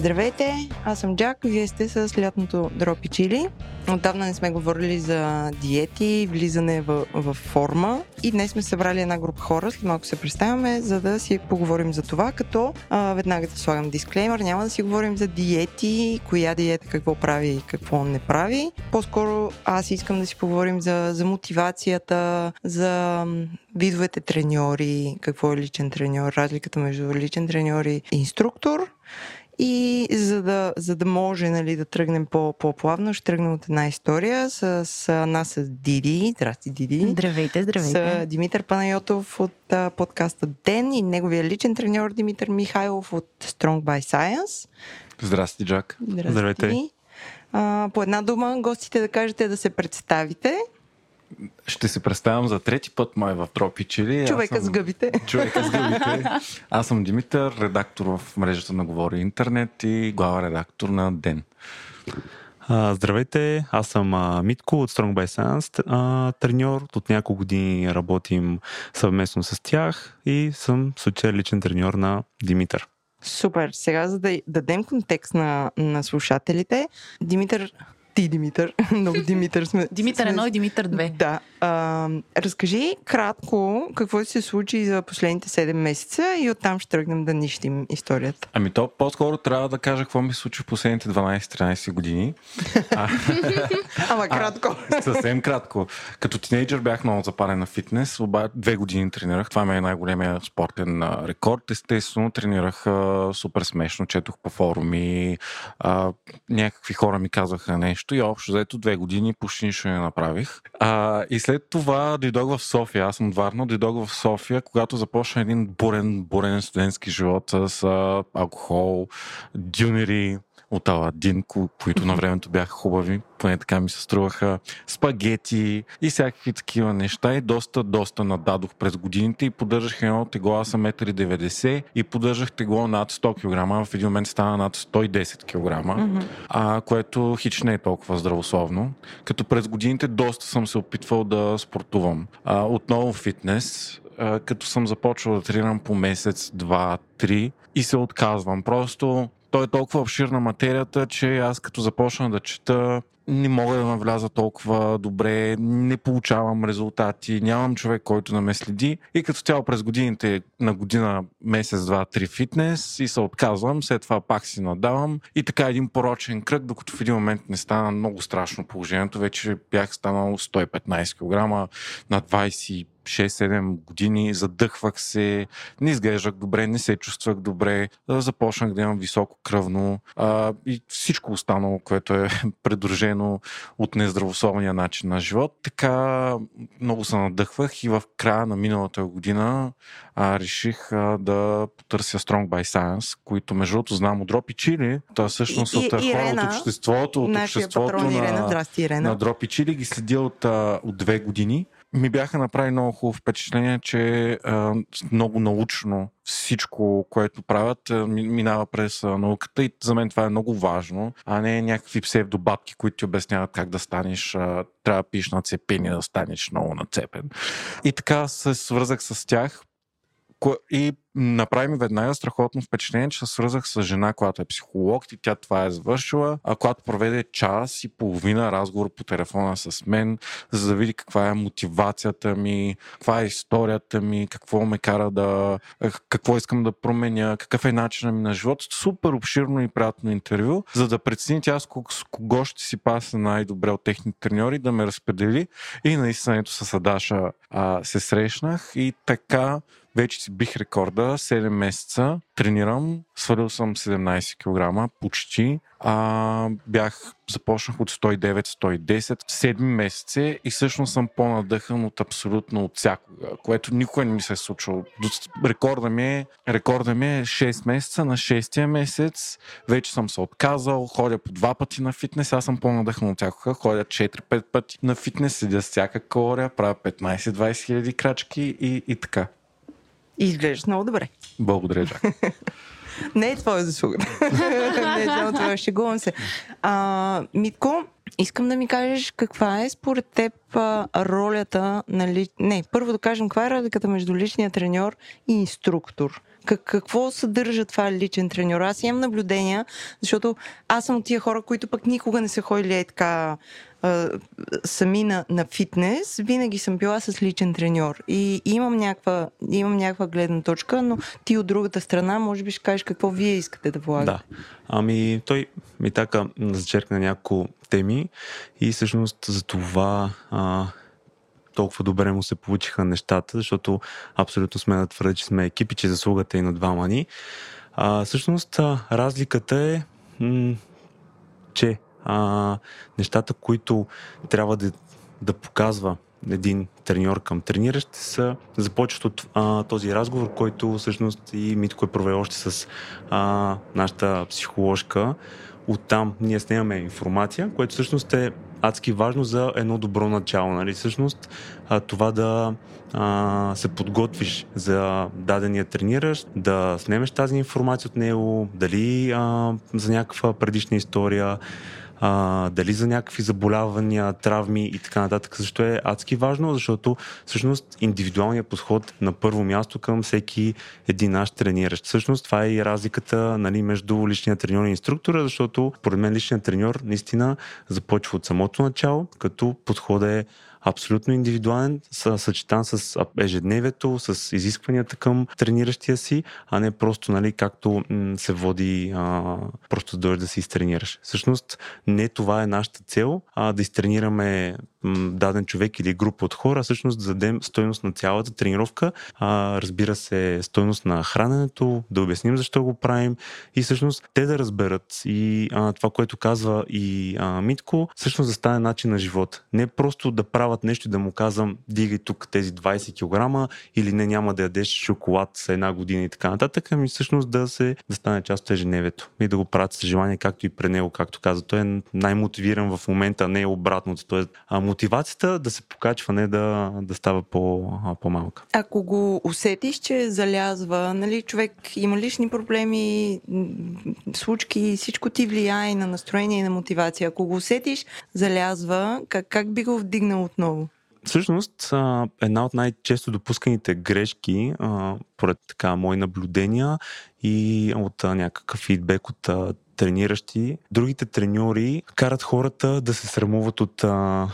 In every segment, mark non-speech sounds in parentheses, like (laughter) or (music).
Здравейте, аз съм Джак, вие сте с лятното дропи чили. Отдавна не сме говорили за диети, влизане в, в форма и днес сме събрали една група хора, след малко се представяме, за да си поговорим за това, като а, веднага да слагам дисклеймер, няма да си говорим за диети, коя диета какво прави и какво не прави. По-скоро аз искам да си поговорим за, за мотивацията, за видовете треньори, какво е личен треньор, разликата между личен треньор и инструктор и за да, за да може нали, да тръгнем по, по-плавно, ще тръгнем от една история с, с нас с Диди. Здрасти, Диди. Здравейте, здравейте. С Димитър Панайотов от а, подкаста Ден и неговия личен треньор Димитър Михайлов от Strong by Science. Здрасти, Джак. Здрасти. Здравейте. А, по една дума, гостите да кажете да се представите. Ще се представям за трети път май в Тропи Чили. Човека съм... с гъбите. Човека с гъбите. Аз съм Димитър, редактор в мрежата на Говори Интернет и глава редактор на Ден. А, здравейте, аз съм а, Митко от Strong by Science, а, треньор. От няколко години работим съвместно с тях и съм случай личен треньор на Димитър. Супер. Сега, за да дадем контекст на, на слушателите, Димитър ти, Димитър. (laughs) Много Димитър сме. Димитър едно и Димитър две. Да. А, разкажи кратко какво се случи за последните 7 месеца и оттам ще тръгнем да нищим историята. Ами то по-скоро трябва да кажа какво ми се случи в последните 12-13 години. а, (laughs) Ама кратко. А, (laughs) съвсем кратко. Като тинейджър бях много запален на фитнес, обаче две години тренирах. Това ми е най-големия спортен рекорд. Естествено, тренирах а, супер смешно, четох по форуми, а, някакви хора ми казаха нещо нещо и общо заето две години почти нищо не направих. А, и след това дойдох в София. Аз съм от Варна, дойдох в София, когато започна един бурен, бурен студентски живот с а, алкохол, дюнери, от Аладин, които на времето бяха хубави, поне така ми се струваха, спагети и всякакви такива неща и доста, доста нададох през годините и поддържах едно тегло, аз съм 1,90 и поддържах тегло над 100 кг, в един момент стана над 110 кг, mm-hmm. а, което хич не е толкова здравословно. Като през годините доста съм се опитвал да спортувам. А, отново фитнес, а, като съм започвал да тренирам по месец, два, три и се отказвам. Просто той е толкова обширна материята, че аз като започна да чета, не мога да навляза толкова добре, не получавам резултати, нямам човек, който да ме следи. И като цяло през годините на година, месец, два, три фитнес и се отказвам, след това пак си надавам. И така един порочен кръг, докато в един момент не стана много страшно положението. Вече бях станал 115 кг на 20 6-7 години, задъхвах се, не изглеждах добре, не се чувствах добре, започнах да имам високо кръвно а, и всичко останало, което е (laughs) придружено от нездравословния начин на живот. Така много се надъхвах и в края на миналата година а, реших а, да потърся Strong by Science, които между другото знам от Дропи Чили. Това всъщност от хора Ирена, от обществото, от обществото на, Ирена. Здрасти, Ирена. на Дропи Чили ги следя от, от две години ми бяха направили много хубаво впечатление, че а, много научно всичко, което правят, минава през науката и за мен това е много важно, а не някакви псевдобабки, които ти обясняват как да станеш, а, трябва да пиш на цепени, да станеш много нацепен. И така се свързах с тях и направи ми веднага страхотно впечатление, че се свързах с жена, която е психолог и тя това е завършила, а която проведе час и половина разговор по телефона с мен, за да види каква е мотивацията ми, каква е историята ми, какво ме кара да... какво искам да променя, какъв е начинът ми на живот. Супер обширно и приятно интервю, за да прецени тя с кого ще си паса най-добре от техните треньори, да ме разпредели. И наистина ето с Адаша а, се срещнах. И така вече си бих рекорда. 7 месеца тренирам, свалил съм 17 кг почти. А, бях, започнах от 109-110, 7 месеца и всъщност съм по-надъхан от абсолютно от всякога, което никога не ми се е случило. Рекорда ми е, рекорда ми е 6 месеца, на 6 месец вече съм се отказал, ходя по два пъти на фитнес, аз съм по-надъхан от всякога, ходя 4-5 пъти на фитнес, седя с всяка калория, правя 15-20 хиляди крачки и, и така. И изглеждаш много добре. Благодаря, Джак. (laughs) Не е твоя заслуга. (laughs) не е само това, шегувам се. А, Митко, искам да ми кажеш каква е според теб а, ролята на ли... Не, първо да кажем каква е разликата между личния треньор и инструктор. Как, какво съдържа това личен треньор? Аз имам наблюдения, защото аз съм от тия хора, които пък никога не са ходили е така сами на, на фитнес. Винаги съм била с личен треньор. И имам някаква, имам някаква гледна точка, но ти от другата страна, може би ще кажеш какво вие искате да влагате. Да. Ами той ми така зачеркна няколко теми и всъщност за това а, толкова добре му се получиха нещата, защото абсолютно сме да твърда, че сме екипи, че заслугата и на двама ни. А, всъщност разликата е, м- че а, нещата, които трябва да, да показва един треньор към трениращ, са започват от а, този разговор, който всъщност и Митко е провел още с а, нашата психоложка. Оттам ние снимаме информация, което всъщност е адски важно за едно добро начало. Нали? Всъщност това да а, се подготвиш за дадения трениращ, да снемеш тази информация от него, дали а, за някаква предишна история, а, дали за някакви заболявания, травми и така нататък. Защо е адски важно? Защото всъщност индивидуалният подход на първо място към всеки един наш трениращ. Всъщност това е и разликата нали, между личния треньор и инструктора, защото поред мен личният треньор наистина започва от самото начало, като подходът е абсолютно индивидуален, съчетан с ежедневието, с изискванията към трениращия си, а не просто, нали, както се води а, просто дойдеш да си изтренираш. Всъщност, не това е нашата цел, а да изтренираме даден човек или група от хора, всъщност да дадем стойност на цялата тренировка, а, разбира се, стойност на храненето, да обясним защо го правим и всъщност те да разберат и а, това, което казва и а, Митко, всъщност да стане начин на живот. Не просто да правят нещо да му казвам, дигай тук тези 20 кг или не няма да ядеш шоколад с една година и така нататък, ами всъщност да се да стане част от ежедневието и да го правят с желание, както и при него, както каза. Той е най-мотивиран в момента, не е обратното. Той е мотивацията да се покачва, не да, да става по, по-малка. Ако го усетиш, че залязва, нали, човек има лични проблеми, случки, всичко ти влияе на настроение и на мотивация. Ако го усетиш, залязва, как, как би го вдигнал отново? Всъщност, една от най-често допусканите грешки, поред така мои наблюдения и от някакъв фидбек от трениращи, другите треньори карат хората да се срамуват от а,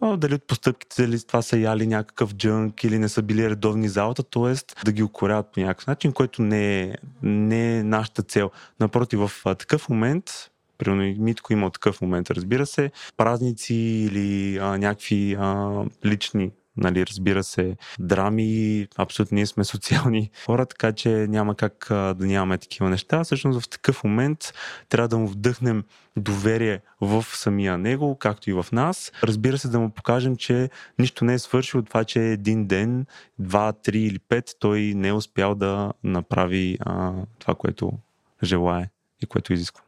а, дали от постъпките, дали това са яли някакъв джънк или не са били редовни залата, т.е. да ги укоряват по някакъв начин, който не е, не е нашата цел. Напротив, в а, такъв момент Примерно Митко има такъв момент, разбира се. Празници или а, някакви а, лични нали, разбира се, драми, абсолютно ние сме (laughs) социални хора, така че няма как да нямаме такива неща. Всъщност в такъв момент трябва да му вдъхнем доверие в самия него, както и в нас. Разбира се, да му покажем, че нищо не е свършил от това, че един ден, два, три или пет, той не е успял да направи а, това, което желае и което изисква.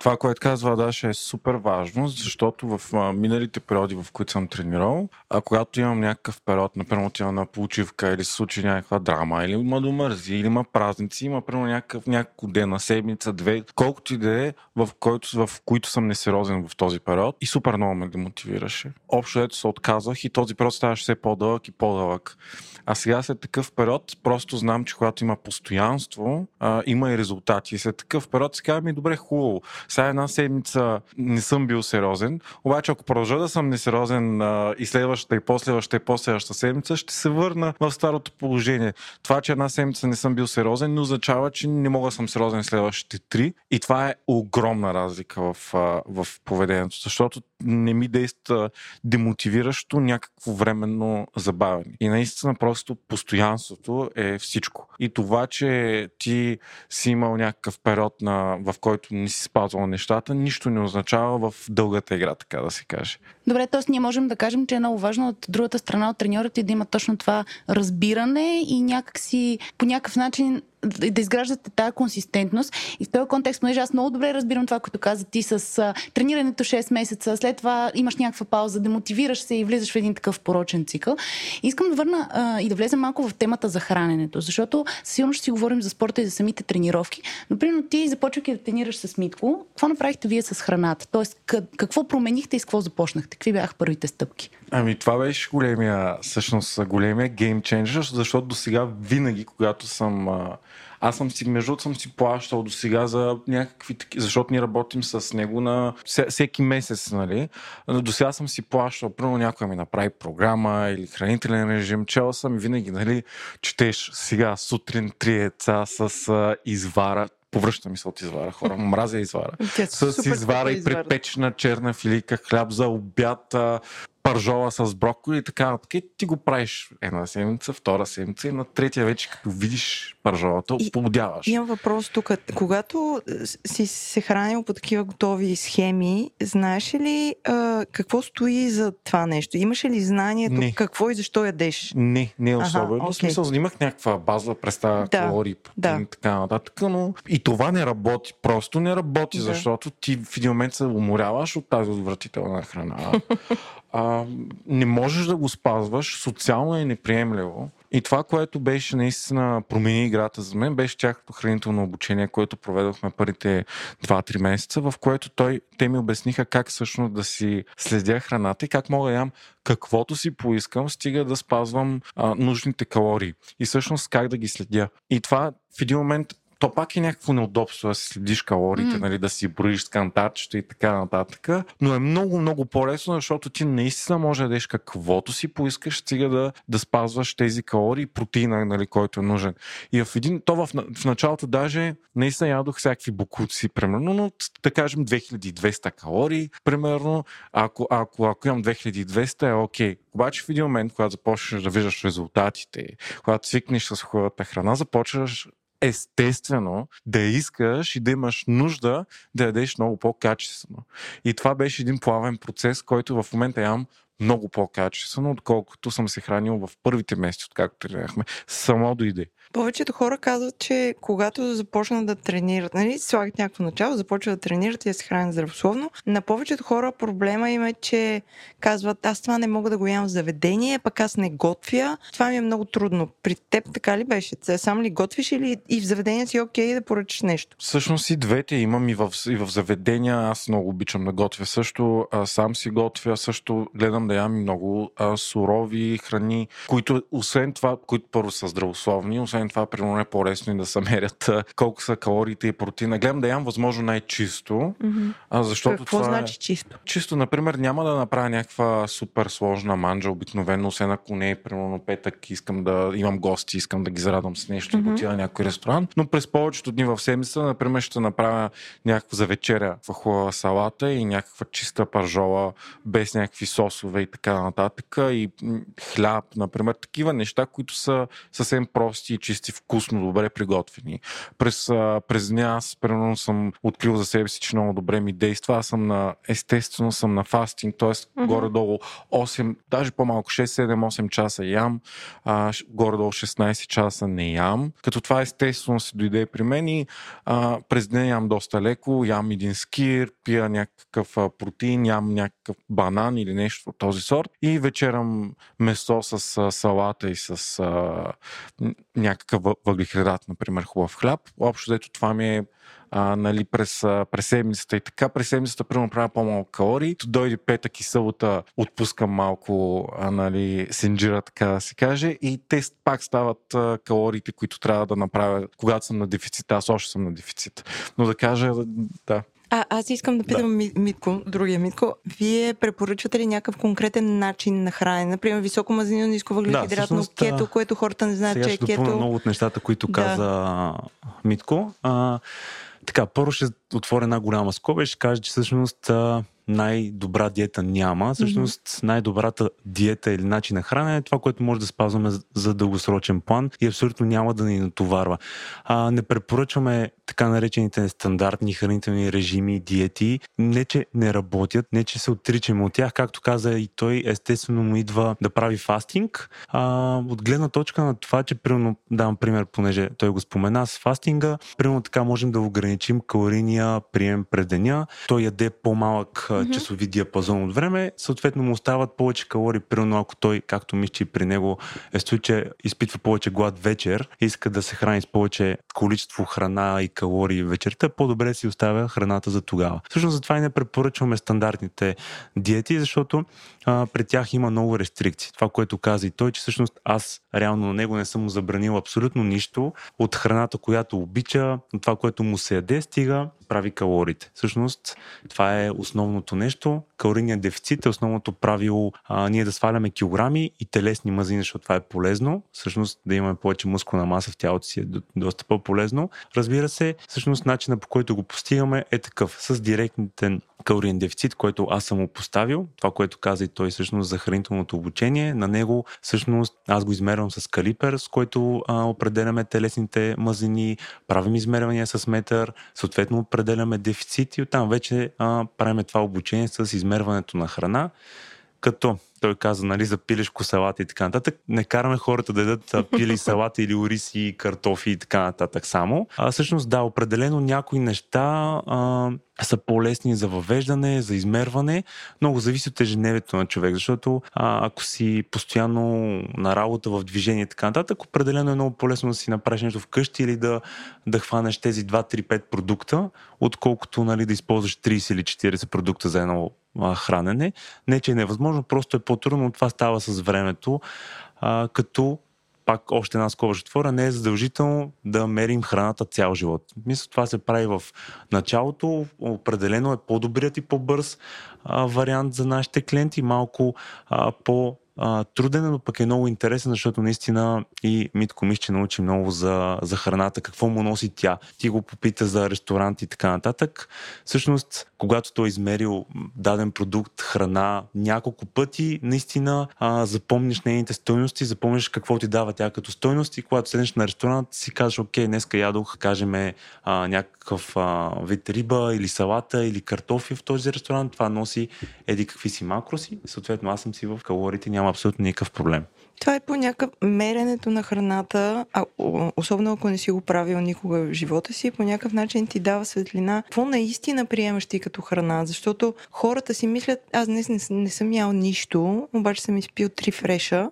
Това, което казва Даша е супер важно, защото в а, миналите периоди, в които съм тренирал, а когато имам някакъв период, например отивам на получивка или се случи някаква драма, или има домързи, или има празници, има примерно някакъв няколко дена, седмица, две, колкото и да е, в, който, в които съм несериозен в този период и супер много ме демотивираше. Общо ето се отказах и този период ставаше все по-дълъг и по-дълъг. А сега след такъв период, просто знам, че когато има постоянство, а, има и резултати. И след такъв период си ми, добре, хубаво. Сега една седмица не съм бил сериозен, обаче ако продължа да съм несериозен а, и следващата, и последващата, и последващата седмица, ще се върна в старото положение. Това, че една седмица не съм бил сериозен, не означава, че не мога да съм сериозен следващите три. И това е огромна разлика в, в поведението, защото не ми действа демотивиращо някакво временно забавяне. И наистина просто постоянството е всичко. И това, че ти си имал някакъв период, на, в който не си спазвал нещата, нищо не означава в дългата игра, така да се каже. Добре, т.е. ние можем да кажем, че е много важно от другата страна от треньорите да има точно това разбиране и някакси по някакъв начин да да изграждате тази консистентност. И в този контекст, понеже аз много добре разбирам това, което каза ти с а, тренирането 6 месеца, след това имаш някаква пауза, демотивираш се и влизаш в един такъв порочен цикъл. Искам да върна а, и да влезем малко в темата за храненето, защото сигурно ще си говорим за спорта и за самите тренировки. Но, примерно, ти започвайки да тренираш с Митко, какво направихте вие с храната? Тоест, какво променихте и с какво започнахте? Какви бяха първите стъпки? Ами това беше големия, всъщност големия гейм ченджер, защото до сега винаги, когато съм... а, Аз съм си, между съм си плащал до сега за някакви таки, защото ние работим с него на всеки месец, нали? До сега съм си плащал, примерно някой ми направи програма или хранителен режим, чел съм и винаги, нали, четеш сега сутрин три яйца с а, извара, повръща ми се от извара, хора, (laughs) мразя извара Тя е с извара и препечена черна филийка, хляб за обяд, а, пържола с броколи и така нататък. Ти го правиш една седмица, втора седмица и на третия вече, като видиш пържолата, поудяваш. Имам въпрос тук. Когато си се хранил по такива готови схеми, знаеш ли а, какво стои за това нещо? Имаш ли знанието Не. какво и защо ядеш? Не, не е особено. окей. В смисъл, имах някаква базова представа, Да, калории, протеин да. така нататък, но и това не работи. Просто не работи, Да. защото ти в един момент се уморяваш от тази отвратителна храна. А, не можеш да го спазваш, социално е неприемливо. И това, което беше наистина промени играта за мен, беше тяхното хранително обучение, което проведохме първите 2-3 месеца, в което той, те ми обясниха как всъщност да си следя храната и как мога да ям каквото си поискам, стига да спазвам а, нужните калории. И всъщност как да ги следя. И това в един момент то пак е някакво неудобство да си следиш калориите, М. нали, да си броиш с кантарчета и така нататък. Но е много, много по-лесно, защото ти наистина може да ядеш каквото си поискаш, стига да, да спазваш тези калории, протеина, нали, който е нужен. И в един, то в, в началото даже наистина ядох всякакви букуци, примерно, но да кажем 2200 калории, примерно, ако, ако, ако имам 2200 е окей. Обаче в един момент, когато започнеш да виждаш резултатите, когато свикнеш с хубавата храна, започваш естествено да искаш и да имаш нужда да ядеш много по-качествено. И това беше един плавен процес, който в момента ям много по-качествено, отколкото съм се хранил в първите месеци, откакто тренирахме. Само дойде. Повечето хора казват, че когато започнат да тренират, нали, слагат някакво начало, започват да тренират и да се хранят здравословно. На повечето хора проблема им е, че казват, аз това не мога да го ям в заведение, пък аз не готвя. Това ми е много трудно. При теб така ли беше? Сам ли готвиш или и в заведение си е окей да поръчаш нещо? Всъщност и двете имам и в, и в заведения. Аз много обичам да готвя също. А, сам си готвя, също гледам да ям много а, сурови храни, които освен това, които първо са здравословни, освен това, примерно е по-лесно и да се мерят колко са калориите и протеина. Гледам да ям възможно най-чисто, а, защото Какво това значи е... чисто? Чисто, например, няма да направя някаква супер сложна манджа, обикновено, освен ако не е, примерно, петък, искам да имам гости, искам да ги зарадвам с нещо да отида на някой ресторант. Но през повечето дни в седмица, например, ще направя някаква за вечеря в хубава салата и някаква чиста пържола, без някакви сосове и така нататък. И хляб, например, такива неща, които са съвсем прости и чисти, вкусно, добре приготвени. През, а, през деня аз, примерно, съм открил за себе си, че много добре ми действа. Аз съм на, естествено съм на фастинг, т.е. Мгм. горе-долу 8, даже по-малко 6, 7, 8 часа ям, а, горе-долу 16 часа не ям. Като това естествено си дойде при мен и а, през деня ям доста леко, ям един скир, пия някакъв а, протеин, ям някакъв банан или нещо от този сорт и вечерам месо с а, салата и с а, н- някакъв въ- въглехидрат, например, хубав хляб. Общо дето това ми е а, нали, през, през седмицата и така. През седмицата, примерно, правя по-малко калории. То дойде петък и събота, отпускам малко а, нали, синджира, така да се каже. И те пак стават а, калориите, които трябва да направя, когато съм на дефицит. Аз още съм на дефицит. Но да кажа, да. А, аз искам да питам Ми- Митко, другия Митко. Вие препоръчвате ли някакъв конкретен начин на хранене? Например, високо мазнинно, ниско въглехидратно всъщност, кето, което хората не знаят, че е кето. много от нещата, които Да. каза Митко. А, така, първо ще отворя една голяма скоба и ще кажа, че всъщност най-добра диета няма. Всъщност най-добрата диета или начин на хранене е това, което може да спазваме за- за дългосрочен план и абсолютно няма да ни натоварва. А, не препоръчваме така наречените стандартни хранителни режими, диети, не че не работят, не че се отричаме от тях, както каза и той, естествено му идва да прави фастинг. А, от гледна точка на това, че примерно, давам пример, понеже той го спомена с фастинга, примерно така можем да ограничим калорийния прием през деня. Той яде по-малък mm-hmm. часови диапазон от време, съответно му остават повече калории, примерно ако той, както мисля, при него е случай, изпитва повече глад вечер, иска да се храни с повече количество храна и калории вечерта, по-добре си оставя храната за тогава. Всъщност затова и не препоръчваме стандартните диети, защото а, при тях има много рестрикции. Това, което каза и той, че всъщност аз реално на него не съм му забранил абсолютно нищо от храната, която обича, от това, което му се яде, стига прави калориите. Всъщност това е основното нещо. Калорийният дефицит е основното правило а, ние да сваляме килограми и телесни мазнини, защото това е полезно. Всъщност да имаме повече мускулна маса в тялото си е доста по-полезно. Разбира се, всъщност начина по който го постигаме е такъв. С директните калориен дефицит, който аз съм му поставил, това, което каза и той всъщност за хранителното обучение, на него всъщност аз го измервам с калипер, с който а, определяме телесните мазнини, правим измервания с метър, съответно определяме дефицит и оттам вече а, правим това обучение с измерването на храна, като той каза, нали, за пилешко салата и така нататък. Не караме хората да ядат пили (laughs) салата или ориси, картофи и така нататък само. А всъщност, да, определено някои неща а, са по-лесни за въвеждане, за измерване. Много зависи от ежедневието на човек, защото а, ако си постоянно на работа, в движение и така нататък, определено е много по-лесно да си направиш нещо вкъщи или да, да хванеш тези 2-3-5 продукта, отколкото нали, да използваш 30 или 40 продукта за едно хранене. Не, че е невъзможно, просто е по-трудно, но това става с времето, а, като пак още една скоба ще отворя, не е задължително да мерим храната цял живот. Мисля, това се прави в началото. Определено е по-добрият и по-бърз а, вариант за нашите клиенти, малко а, по труден, но пък е много интересен, защото наистина и Митко мисля, че научи много за, за храната, какво му носи тя. Ти го попита за ресторант и така нататък. Всъщност, когато той е измерил даден продукт, храна няколко пъти, наистина а, запомниш нейните стойности, запомниш какво ти дава тя като стойност и когато седнеш на ресторант си кажеш, окей, днеска ядох, кажем, някакъв а, вид риба или салата или картофи в този ресторант, това носи еди какви си макроси, съответно аз съм си в калориите, няма абсолютно никакъв проблем. Това е по някакъв меренето на храната, а, особено ако не си го правил никога в живота си, по някакъв начин ти дава светлина. Какво наистина приемаш ти като храна? Защото хората си мислят, аз днес не, не съм ял нищо, обаче съм изпил три фреша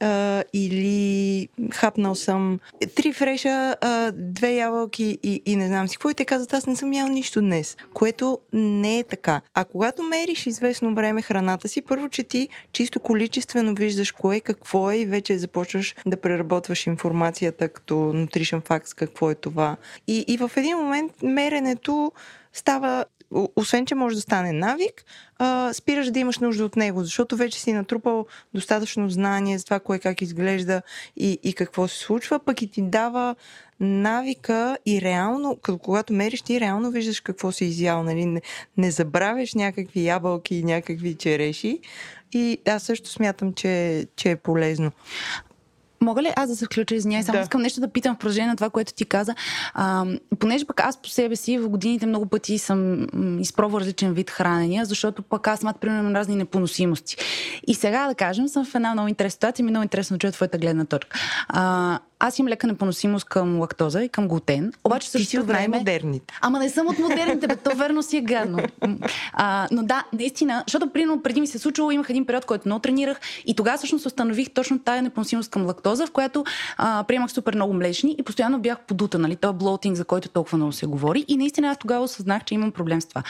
а, или хапнал съм три фреша, а, две ябълки и, и не знам си какво. И те казват, аз не съм ял нищо днес, което не е така. А когато мериш известно време храната си, първо, че ти чисто количествено виждаш кое какво е и вече започваш да преработваш информацията като nutrition facts, какво е това. И, и в един момент меренето става освен, че може да стане навик, а, спираш да имаш нужда от него, защото вече си натрупал достатъчно знание за това кое как изглежда и, и какво се случва, пък и ти дава навика и реално, когато мериш, ти реално виждаш какво си изял, нали? Не, не забравяш някакви ябълки и някакви череши. И аз също смятам, че, че е полезно. Мога ли аз да се включа? Извинявай, само да. искам нещо да питам в продължение на това, което ти каза. А, понеже пък аз по себе си в годините много пъти съм изпробвал различен вид хранения, защото пък аз самата примерно разни непоносимости. И сега да кажем, съм в една много интересна ситуация, ми е много интересно да чуя твоята гледна точка. А, аз имам лека непоносимост към лактоза и към глутен. Обаче също си от най-модерните. Ама не съм от модерните, бе, то верно си е гадно. А, но да, наистина, защото примерно преди ми се случило, имах един период, който много тренирах и тогава всъщност установих точно тая непоносимост към лактоза, в която а, приемах супер много млечни и постоянно бях подута, нали? Това блоутинг, за който толкова много се говори. И наистина аз тогава осъзнах, че имам проблем с това.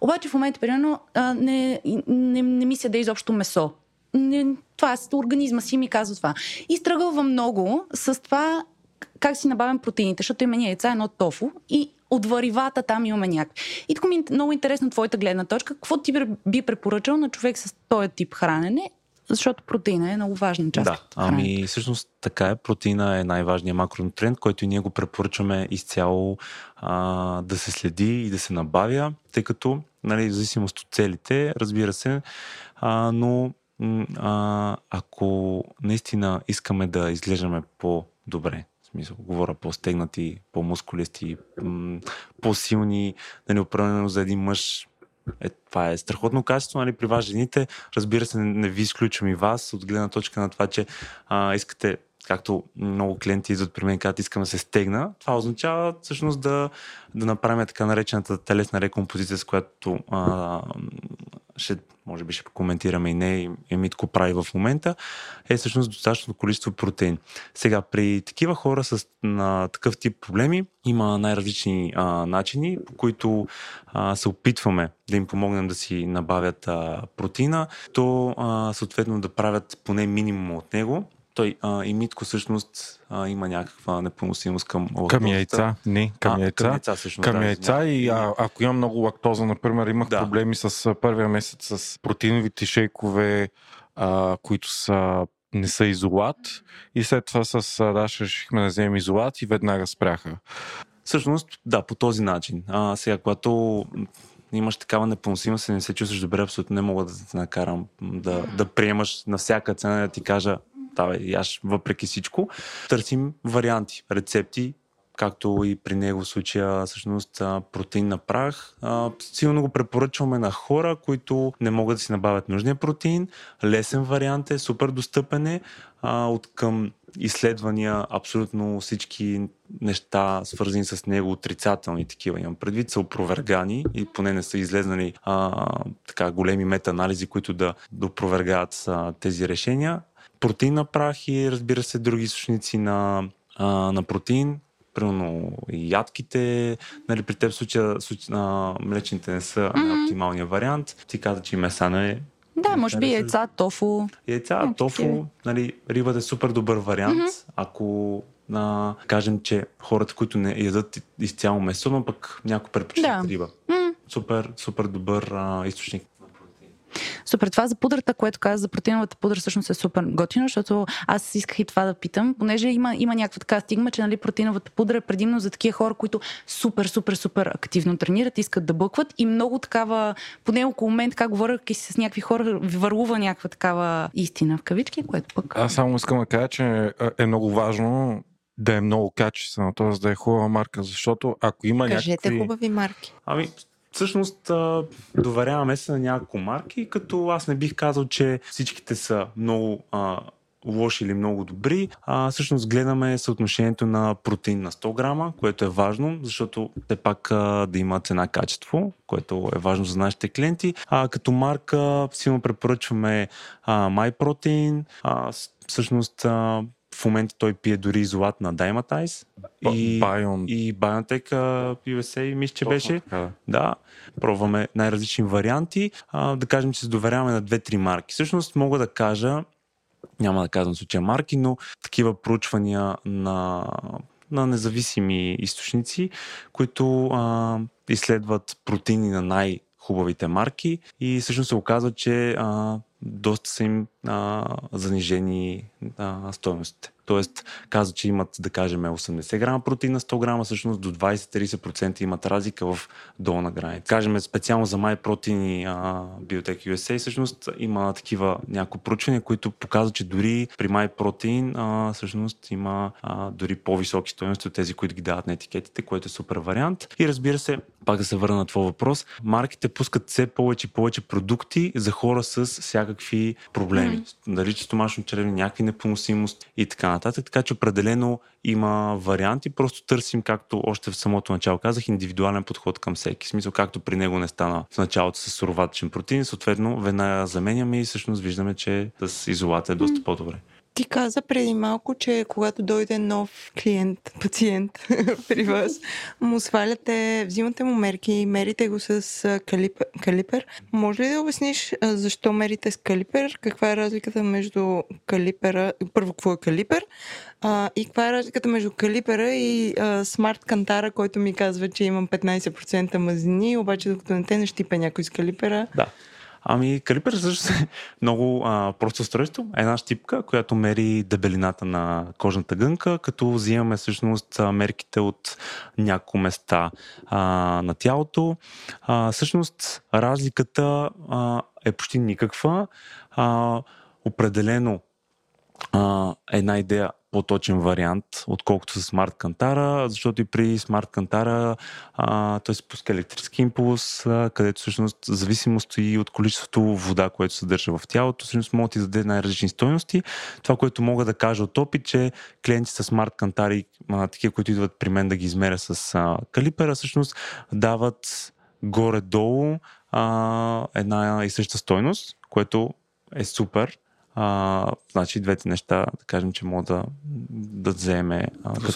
Обаче в момента, примерно, а, не, не, не ми се да изобщо месо не, това организма си ми казва това. И стръгълвам много с това как си набавям протеините, защото има яйца, едно тофу и от варивата там имаме някакви. И тук ми е много интересна твоята гледна точка. Какво ти би препоръчал на човек с този тип хранене? Защото протеина е много важна част. Да, ами всъщност така е. Протеина е най-важният макронутриент, който и ние го препоръчваме изцяло а, да се следи и да се набавя, тъй като, нали, в зависимост от целите, разбира се, а, но а, ако наистина искаме да изглеждаме по-добре, в смисъл, говоря по-стегнати, по-мускулисти, по-силни, нали, определено за един мъж е, това е страхотно качество, нали, при вас жените. Разбира се, не, не ви изключвам и вас от гледна точка на това, че а, искате както много клиенти идват при мен, когато искам да се стегна, това означава всъщност да, да направим така наречената телесна рекомпозиция, с която а, ще, може би ще коментираме и не, и Митко прави в момента, е всъщност достатъчно количество протеин. Сега, при такива хора с на такъв тип проблеми има най-различни а, начини, по които а, се опитваме да им помогнем да си набавят а, протеина, то а, съответно да правят поне минимум от него, той а, и Митко всъщност а, има някаква непоносимост към лактозата. Към яйца, не, към а, яйца. Към яйца, всъщност, към да, яйца и а, ако имам много лактоза, например, имах да. проблеми с първия месец с протеиновите шейкове, а, които са не са изолат и след това с Даша решихме да вземем изолат и веднага спряха. Всъщност, да, по този начин. А, сега, когато имаш такава непоносимост и не се чувстваш добре, абсолютно не мога да те накарам да, да приемаш на всяка цена да ти кажа давай, яш въпреки всичко. Търсим варианти, рецепти, както и при него в случая всъщност протеин на прах. Силно го препоръчваме на хора, които не могат да си набавят нужния протеин. Лесен вариант е, супер достъпен е. От към изследвания абсолютно всички неща, свързани с него, отрицателни такива имам предвид, са опровергани и поне не са излезнали а, така големи метаанализи, които да, да тези решения протеин на прах и разбира се други източници на, а, на протеин. Примерно и ядките, нали, при теб случая, случая а, млечните не са mm-hmm. оптималния вариант. Ти каза, че и меса не е да, може би яйца, тофу. Яйца, тофу, нали, рибата е супер добър вариант. Mm-hmm. Ако а, кажем, че хората, които не ядат изцяло месо, но пък някой предпочита да. риба. Mm-hmm. Супер, супер добър а, източник Супер. Това за пудрата, което каза за протеиновата пудра, всъщност е супер готино, защото аз исках и това да питам, понеже има, има някаква така стигма, че нали, протеиновата пудра е предимно за такива хора, които супер, супер, супер активно тренират, искат да бъкват и много такава, поне около мен, така говоря с някакви хора, върлува някаква такава истина в кавички, което пък. Аз само искам да кажа, че е много важно да е много качествено, т.е. да е хубава марка, защото ако има Кажете някакви... хубави марки. Ами, Всъщност доверяваме се на няколко марки, като аз не бих казал, че всичките са много а, лоши или много добри. А, всъщност гледаме съотношението на протеин на 100 грама, което е важно, защото те пак а, да има цена-качество, което е важно за нашите клиенти. А, като марка силно препоръчваме а, MyProtein. А, всъщност а, в момента той пие дори изолат на Dymatize и, Bion. и BioNTech USA, мисля, че беше. Така. Да, пробваме най-различни варианти. А, да кажем, че се доверяваме на две-три марки. Всъщност мога да кажа, няма да казвам случая марки, но такива проучвания на на независими източници, които а, изследват протеини на най- хубавите марки и всъщност се оказва, че а, доста са им а, занижени а, стоеностите. Тоест, казва, че имат, да кажем, 80 грама протеин на 100 грама, всъщност до 20-30% имат разлика в долна граница. Кажем, специално за май протеини Biotech USA, всъщност има такива някои проучвания, които показват, че дори при май протеин всъщност има а, дори по-високи стоености от тези, които ги дават на етикетите, което е супер вариант. И разбира се, пак да се върна на твой въпрос, марките пускат все повече и повече продукти за хора с всякакви проблеми. Mm. Дали че стомашно чревни, някакви непоносимост и така нататък. Така че определено има варианти. Просто търсим, както още в самото начало казах, индивидуален подход към всеки. В смисъл, както при него не стана в началото с суроватъчен протеин, съответно веднага заменяме и всъщност виждаме, че с изолата е доста по-добре. Ти каза преди малко, че когато дойде нов клиент, (laughs) пациент (laughs) при вас, му сваляте, взимате му мерки мерите го с калипер. калипер. Може ли да обясниш защо мерите с калипер? Каква е разликата между калипера, първо какво е калипер а, и каква е разликата между калипера и смарт кантара, който ми казва, че имам 15% мазнини, обаче докато не те не щипе някой с калипера. Да. Ами, калипер също е (laughs) много а, просто устройство. Една щипка, която мери дебелината на кожната гънка, като взимаме всъщност мерките от няколко места а, на тялото. А, всъщност, разликата а, е почти никаква. А, определено а, една идея по-точен вариант, отколкото с смарт кантара, защото и при смарт кантара той се пуска електрически импулс, а, където всъщност зависимост и от количеството вода, което се съдържа в тялото, всъщност може да даде най-различни стойности. Това, което мога да кажа от опит, че клиенти с смарт кантари, а, такива, които идват при мен да ги измеря с а, калипера, всъщност дават горе-долу а, една и съща стойност, което е супер. А, значи двете неща, да кажем, че мога да, да вземе.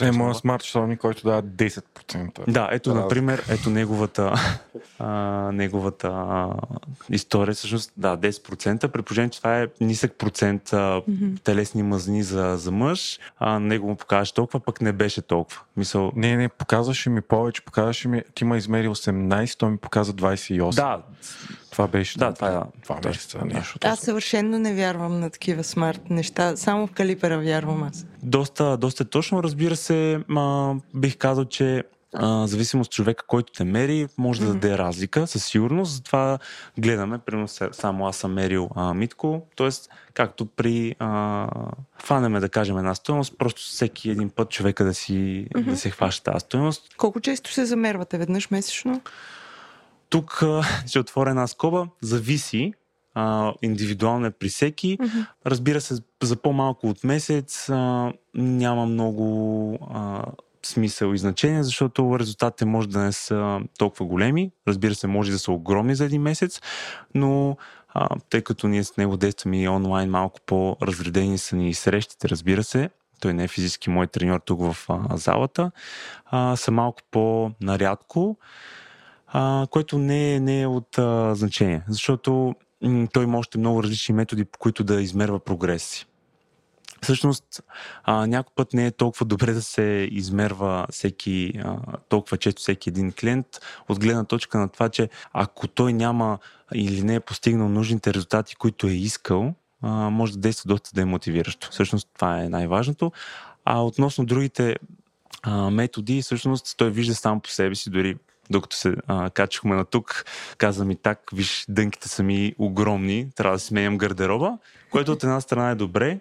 Е моят смарт Xiaomi, който дава 10%. Да, ето, да. например, ето неговата, а, неговата а, история, всъщност, да, 10%, при положение, че това е нисък процент а, mm-hmm. телесни мазни за, за мъж, а него му показваш толкова, пък не беше толкова. Мисъл... Не, не, показваше ми повече, показваше ми, ти ма измери 18, той ми показа 28. Да, това беше. Да, това, е, това беше да. нещо. Аз съвършенно не вярвам на такива смарт неща. Само в калипера вярвам аз. Доста, доста точно. Разбира се, ма, бих казал, че а, зависимост от човека, който те мери, може mm-hmm. да даде разлика със сигурност. Затова гледаме, примерно само аз съм мерил а, Митко, т.е. както при а, фанеме да кажем една стоеност, просто всеки един път човека да си mm-hmm. да се хваща тази стоеност. Колко често се замервате? Веднъж месечно? Тук ще отворя една скоба. Зависи. А, индивидуално е при всеки. Mm-hmm. Разбира се, за по-малко от месец а, няма много а, смисъл и значение, защото резултатите може да не са толкова големи. Разбира се, може да са огромни за един месец, но а, тъй като ние с него действаме и онлайн, малко по-разредени са ни срещите, разбира се, той не е физически мой треньор тук в а, залата, а, са малко по-нарядко а, което не е, не е от а, значение, защото м- той има още много различни методи, по които да измерва прогрес си. Всъщност, а, някой път не е толкова добре да се измерва всеки, а, толкова често всеки един клиент, от гледна точка на това, че ако той няма или не е постигнал нужните резултати, които е искал, а, може да действа доста демотивиращо. Всъщност, това е най-важното. А относно другите а, методи, всъщност той вижда сам по себе си, дори докато се а, качахме на тук, каза ми так, виж, дънките са ми огромни, трябва да сменям гардероба, което от една страна е добре,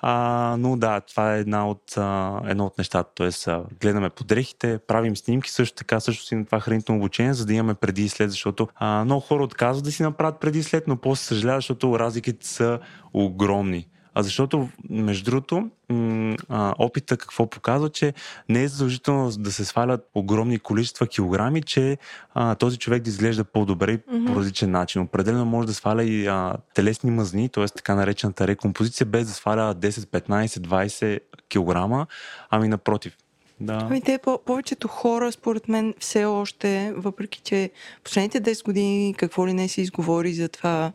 а, но да, това е една от, а, едно от нещата. Тоест, гледаме по дрехите, правим снимки, също така, също си на това хранително обучение, за да имаме преди и след, защото а, много хора отказват да си направят преди и след, но после съжаляват, защото разликите са огромни. А защото, между другото, опита какво показва, че не е задължително да се свалят огромни количества килограми, че а, този човек да изглежда по-добре mm-hmm. по различен начин. Определено може да сваля и а, телесни мазни, т.е. така наречената рекомпозиция, без да сваля 10, 15, 20 килограма, ами напротив. Да. Ами те, по- повечето хора, според мен, все още, въпреки че последните 10 години какво ли не се изговори за това,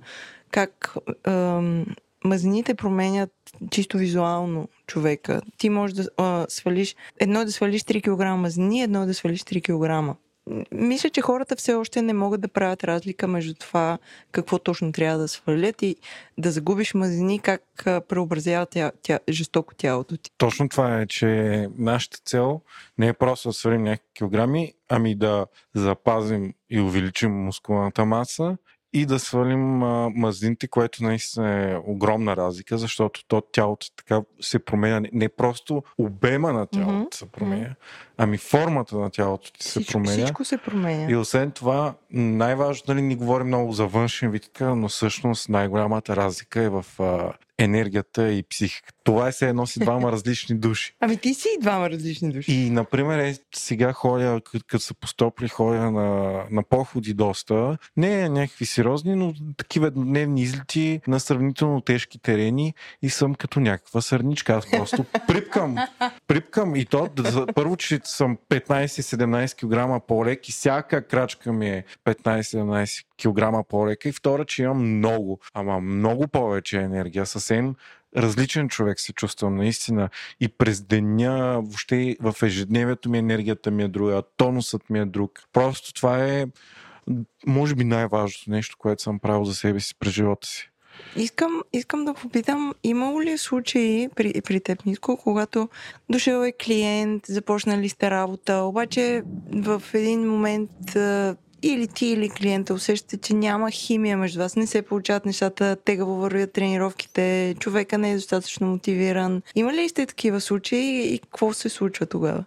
как ам, мазнините променят чисто визуално човека. Ти можеш да а, свалиш, едно е да свалиш 3 кг мазнини, едно е да свалиш 3 кг. Мисля, че хората все още не могат да правят разлика между това какво точно трябва да свалят и да загубиш мазнини, как преобразява тя, тя, жестоко тялото ти. Точно това е, че нашата цел не е просто да свалим някакви килограми, ами да запазим и увеличим мускулната маса и да свалим а, мазнините, което наистина е огромна разлика, защото то тялото така се променя. Не, просто обема на тялото mm-hmm. се променя, ами формата на тялото ти се променя. Всичко се променя. И освен това, най-важно, нали, ни говорим много за външен вид, но всъщност най-голямата разлика е в а, енергията и психиката. Това е се едно си двама (laughs) различни души. Ами ти си и двама различни души. И, например, е, сега ходя, като са постопли, ходя на, на походи доста. Не някакви сериозни, но такива дневни излети на сравнително тежки терени и съм като някаква сърничка. Аз просто припкам. (laughs) Припкам и то, първо, че съм 15-17 кг по-лек и всяка крачка ми е 15-17 кг по-лека и втора, че имам много, ама много повече енергия. Съвсем различен човек се чувствам наистина. И през деня, въобще в ежедневието ми енергията ми е друга, тонусът ми е друг. Просто това е, може би, най-важното нещо, което съм правил за себе си през живота си. Искам, искам да попитам, имало ли случаи при, при теб, Ниско, когато дошъл е клиент, започнали сте работа, обаче в един момент или ти или клиента усещате, че няма химия между вас, не се получават нещата, тегаво вървят тренировките, човека не е достатъчно мотивиран. Има ли сте такива случаи и какво се случва тогава?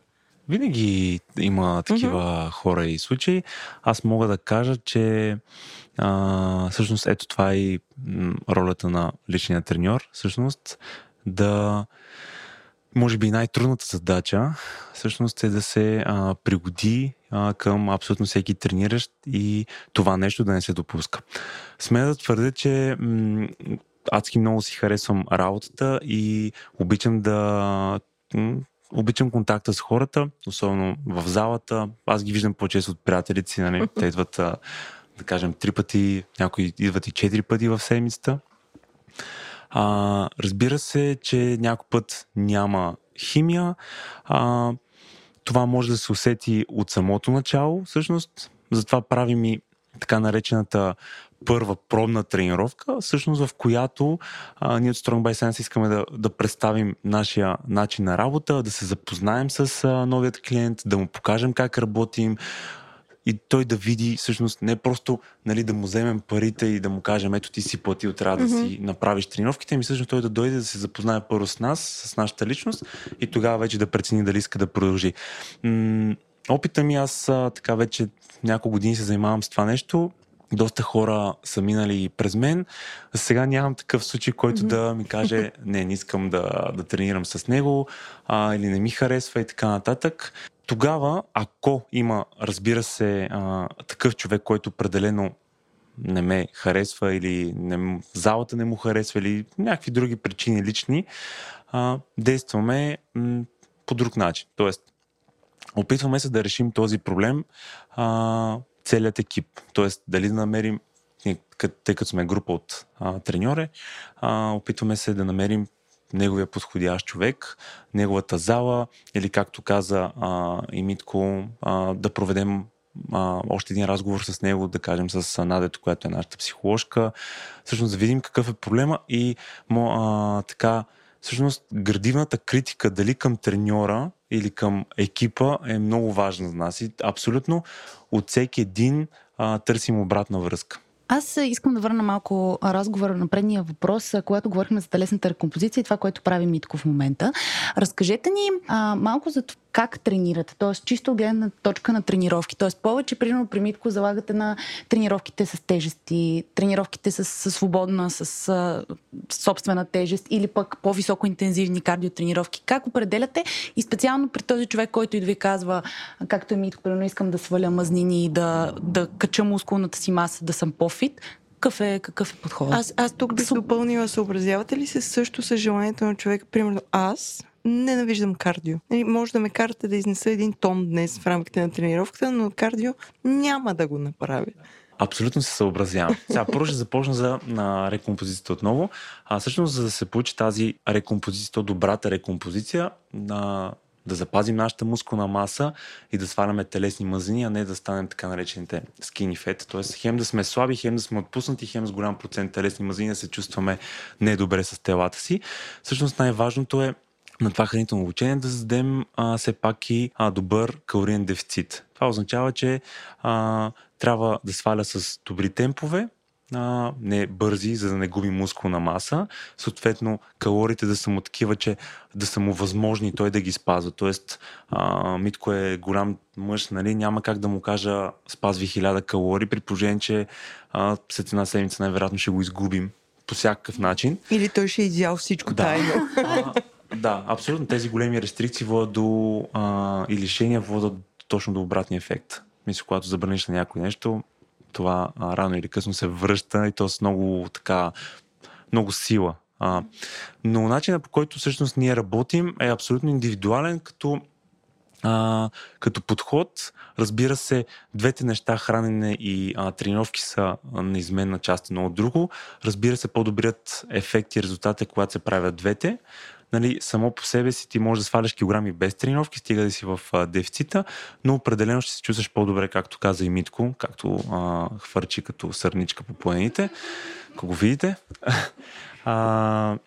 Винаги има такива mm-hmm. хора и случаи. Аз мога да кажа, че а, всъщност ето това е и ролята на личния треньор. Всъщност да може би най-трудната задача всъщност е да се а, пригоди а, към абсолютно всеки трениращ и това нещо да не се допуска. Смея да твърдя, че м- адски много си харесвам работата и обичам да обичам контакта с хората, особено в залата. Аз ги виждам по-често от приятелите си, нали? Те идват, да кажем, три пъти, някои идват и четири пъти в седмицата. А, разбира се, че някой път няма химия. А, това може да се усети от самото начало, всъщност. Затова правим и така наречената първа пробна тренировка, всъщност в която а, ние от Strong by Science искаме да, да представим нашия начин на работа, да се запознаем с а, новият клиент, да му покажем как работим, и той да види всъщност не просто нали, да му вземем парите и да му кажем ето ти си платил, трябва mm-hmm. да си направиш тренировките, ми всъщност той да дойде да се запознае първо с нас, с нашата личност и тогава вече да прецени дали иска да продължи. М- опита ми аз така вече няколко години се занимавам с това нещо. Доста хора са минали през мен. Сега нямам такъв случай, който mm-hmm. да ми каже, не, не искам да, да тренирам с него а, или не ми харесва и така нататък. Тогава, ако има, разбира се, а, такъв човек, който определено не ме харесва или не, залата не му харесва или някакви други причини лични, а, действаме м, по друг начин. Тоест, опитваме се да решим този проблем а, целият екип. Тоест, дали да намерим, тъй като сме група от а, треньори, а, опитваме се да намерим неговия подходящ човек, неговата зала или както каза а, и Митко, а, да проведем а, още един разговор с него, да кажем с Надето, която е нашата психоложка, всъщност да видим какъв е проблема и а, така, всъщност градивната критика дали към треньора или към екипа е много важна за нас и абсолютно от всеки един а, търсим обратна връзка. Аз искам да върна малко разговора на предния въпрос, когато говорихме за телесната рекомпозиция и това, което прави Митко в момента. Разкажете ни а, малко за това как тренирате, т.е. чисто гледна точка на тренировки. Т.е. повече, примерно, при Митко залагате на тренировките с тежести, тренировките с, с свободна, с, с собствена тежест или пък по-високо интензивни кардиотренировки. Как определяте и специално при този човек, който и да ви казва, както е Митко, примерно, искам да сваля мазнини и да, да кача мускулната си маса, да съм по-фит, какъв е, какъв е подход? Аз, аз тук бих допълнила, съобразявате ли се също с желанието на човека? Примерно аз ненавиждам кардио. Нали, може да ме карате да изнеса един тон днес в рамките на тренировката, но кардио няма да го направя. Абсолютно се съобразявам. Сега първо ще започна за на рекомпозицията отново. А всъщност, за да се получи тази рекомпозиция, добрата рекомпозиция, на да запазим нашата мускулна маса и да сваляме телесни мазнини, а не да станем така наречените skinny fat. Тоест, хем да сме слаби, хем да сме отпуснати, хем с голям процент телесни мазнини да се чувстваме недобре с телата си. Всъщност най-важното е на това хранително обучение да създадем а, все пак и а, добър калориен дефицит. Това означава, че а, трябва да сваля с добри темпове, а, не бързи, за да не губи мускулна маса. Съответно, калориите да са му такива, че да са му възможни той да ги спазва. Тоест, а, Митко е голям мъж, нали? няма как да му кажа спазви хиляда калории, при положение, че а, след една седмица най-вероятно ще го изгубим по всякакъв начин. Или той ще е изял всичко да. тайно. (laughs) Да, абсолютно. Тези големи рестрикции водят до а, и лишения водят точно до обратния ефект. Мисля, когато забраниш на някой нещо, това а, рано или късно се връща и то с много така, много сила. А, но начинът по който всъщност ние работим е абсолютно индивидуален, като а, като подход, разбира се, двете неща, хранене и а, тренировки са неизменна част едно от друго. Разбира се, по-добрият ефект и резултат е когато се правят двете нали, само по себе си ти можеш да сваляш килограми без тренировки, стига да си в а, дефицита, но определено ще се чувстваш по-добре, както каза и Митко, както а, хвърчи като сърничка по планините, ако го видите. (laughs) а,